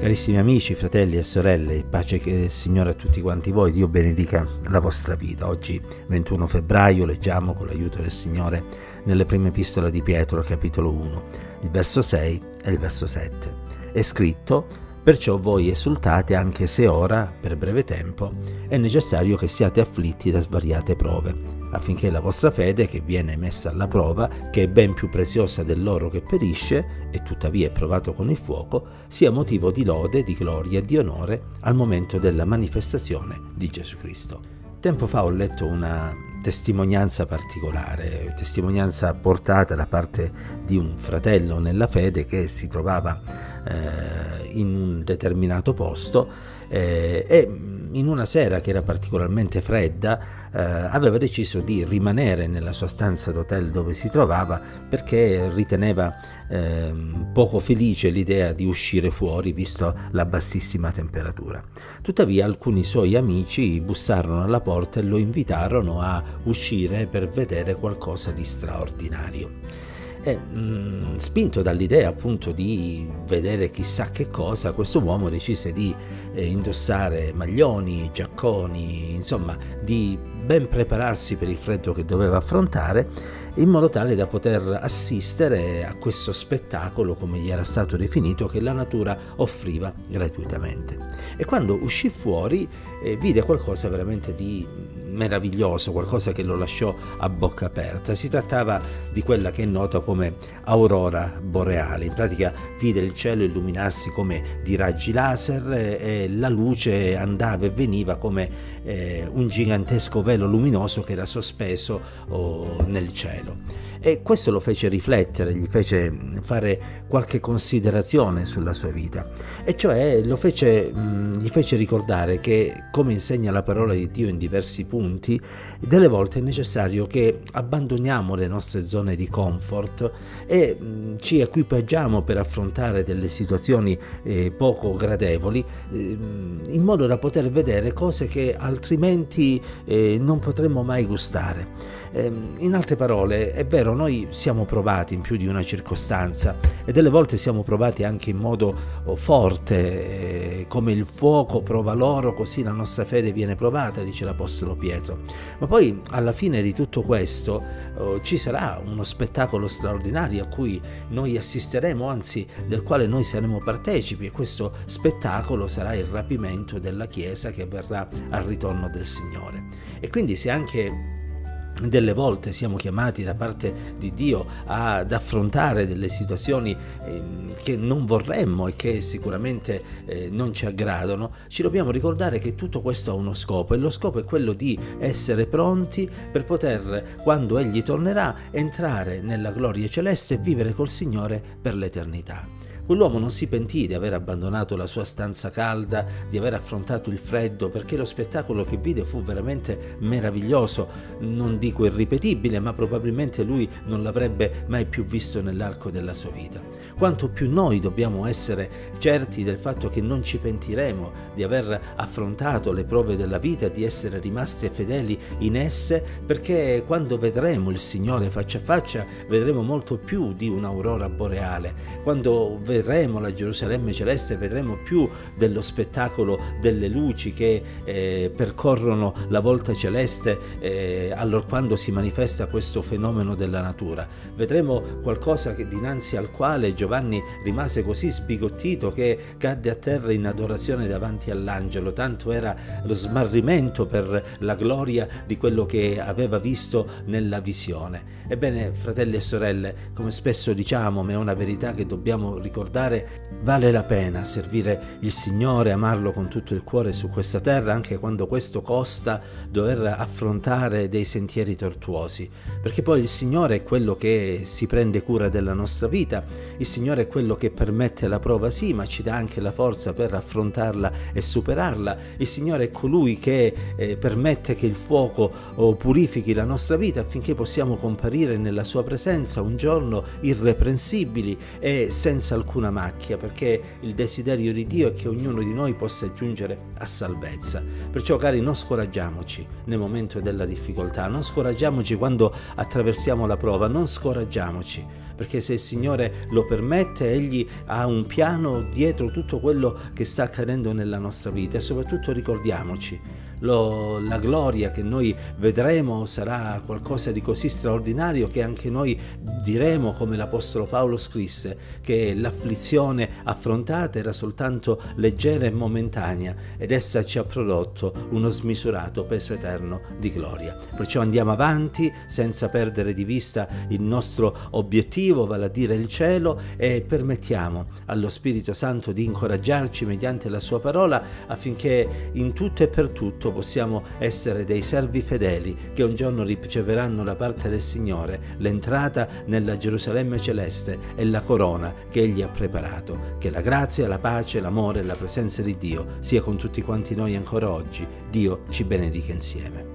Carissimi amici, fratelli e sorelle, pace che Signore a tutti quanti voi, Dio benedica la vostra vita. Oggi 21 febbraio leggiamo con l'aiuto del Signore nelle prime epistole di Pietro, capitolo 1, il verso 6 e il verso 7. È scritto Perciò voi esultate anche se ora, per breve tempo, è necessario che siate afflitti da svariate prove, affinché la vostra fede, che viene messa alla prova, che è ben più preziosa dell'oro che perisce, e tuttavia è provato con il fuoco, sia motivo di lode, di gloria e di onore al momento della manifestazione di Gesù Cristo. Tempo fa ho letto una testimonianza particolare, testimonianza portata da parte di un fratello nella fede che si trovava eh, in un determinato posto eh, e in una sera che era particolarmente fredda eh, aveva deciso di rimanere nella sua stanza d'hotel dove si trovava perché riteneva eh, poco felice l'idea di uscire fuori visto la bassissima temperatura. Tuttavia alcuni suoi amici bussarono alla porta e lo invitarono a uscire per vedere qualcosa di straordinario. E mh, mm, spinto dall'idea appunto di vedere chissà che cosa, questo uomo decise di eh, indossare maglioni, giacconi, insomma, di ben prepararsi per il freddo che doveva affrontare in modo tale da poter assistere a questo spettacolo, come gli era stato definito, che la natura offriva gratuitamente. E quando uscì fuori eh, vide qualcosa veramente di meraviglioso, qualcosa che lo lasciò a bocca aperta. Si trattava di quella che è nota come aurora boreale. In pratica vide il cielo illuminarsi come di raggi laser e la luce andava e veniva come eh, un gigantesco velo luminoso che era sospeso oh, nel cielo e questo lo fece riflettere, gli fece fare qualche considerazione sulla sua vita e cioè fece, gli fece ricordare che come insegna la parola di Dio in diversi punti, delle volte è necessario che abbandoniamo le nostre zone di comfort e ci equipaggiamo per affrontare delle situazioni eh, poco gradevoli eh, in modo da poter vedere cose che altrimenti eh, non potremmo mai gustare. Ehm, in altre parole, è vero, noi siamo provati in più di una circostanza e delle volte siamo provati anche in modo oh, forte, eh, come il fuoco prova l'oro, così la nostra fede viene provata, dice l'Apostolo Pietro. Ma poi alla fine di tutto questo oh, ci sarà uno spettacolo straordinario a cui noi assisteremo, anzi del quale noi saremo partecipi e questo spettacolo sarà il rapimento della Chiesa che avverrà al ritorno del Signore. E quindi se anche delle volte siamo chiamati da parte di Dio ad affrontare delle situazioni eh, che non vorremmo e che sicuramente eh, non ci aggradano, ci dobbiamo ricordare che tutto questo ha uno scopo e lo scopo è quello di essere pronti per poter, quando Egli tornerà, entrare nella gloria celeste e vivere col Signore per l'eternità. Quell'uomo non si pentì di aver abbandonato la sua stanza calda, di aver affrontato il freddo, perché lo spettacolo che vide fu veramente meraviglioso, non dico irripetibile, ma probabilmente lui non l'avrebbe mai più visto nell'arco della sua vita. Quanto più noi dobbiamo essere certi del fatto che non ci pentiremo di aver affrontato le prove della vita, di essere rimasti fedeli in esse, perché quando vedremo il Signore faccia a faccia vedremo molto più di un'aurora boreale. Quando vedremo la Gerusalemme celeste, vedremo più dello spettacolo delle luci che eh, percorrono la volta celeste eh, allora quando si manifesta questo fenomeno della natura. Vedremo qualcosa che, dinanzi al quale Giovanni rimase così sbigottito che cadde a terra in adorazione davanti all'angelo, tanto era lo smarrimento per la gloria di quello che aveva visto nella visione. Ebbene, fratelli e sorelle, come spesso diciamo, ma è una verità che dobbiamo ricordare vale la pena servire il Signore, amarlo con tutto il cuore su questa terra, anche quando questo costa dover affrontare dei sentieri tortuosi, perché poi il Signore è quello che si prende cura della nostra vita, il Signore è quello che permette la prova, sì, ma ci dà anche la forza per affrontarla e superarla, il Signore è colui che eh, permette che il fuoco oh, purifichi la nostra vita affinché possiamo comparire nella sua presenza un giorno irreprensibili e senza alcuna macchia, perché il desiderio di Dio è che ognuno di noi possa giungere a salvezza. Perciò cari, non scoraggiamoci nel momento della difficoltà, non scoraggiamoci quando attraversiamo la prova, non scoraggiamoci perché se il Signore lo permette, Egli ha un piano dietro tutto quello che sta accadendo nella nostra vita. E soprattutto ricordiamoci lo, la gloria che noi vedremo sarà qualcosa di così straordinario che anche noi diremo come l'Apostolo Paolo scrisse che l'afflizione affrontata era soltanto leggera e momentanea ed essa ci ha prodotto uno smisurato peso eterno di gloria. Perciò andiamo avanti senza perdere di vista il nostro obiettivo, vale a dire il cielo, e permettiamo allo Spirito Santo di incoraggiarci mediante la sua parola affinché in tutto e per tutto tutto possiamo essere dei servi fedeli che un giorno riceveranno da parte del Signore l'entrata nella Gerusalemme celeste e la corona che Egli ha preparato. Che la grazia, la pace, l'amore e la presenza di Dio sia con tutti quanti noi ancora oggi. Dio ci benedica insieme.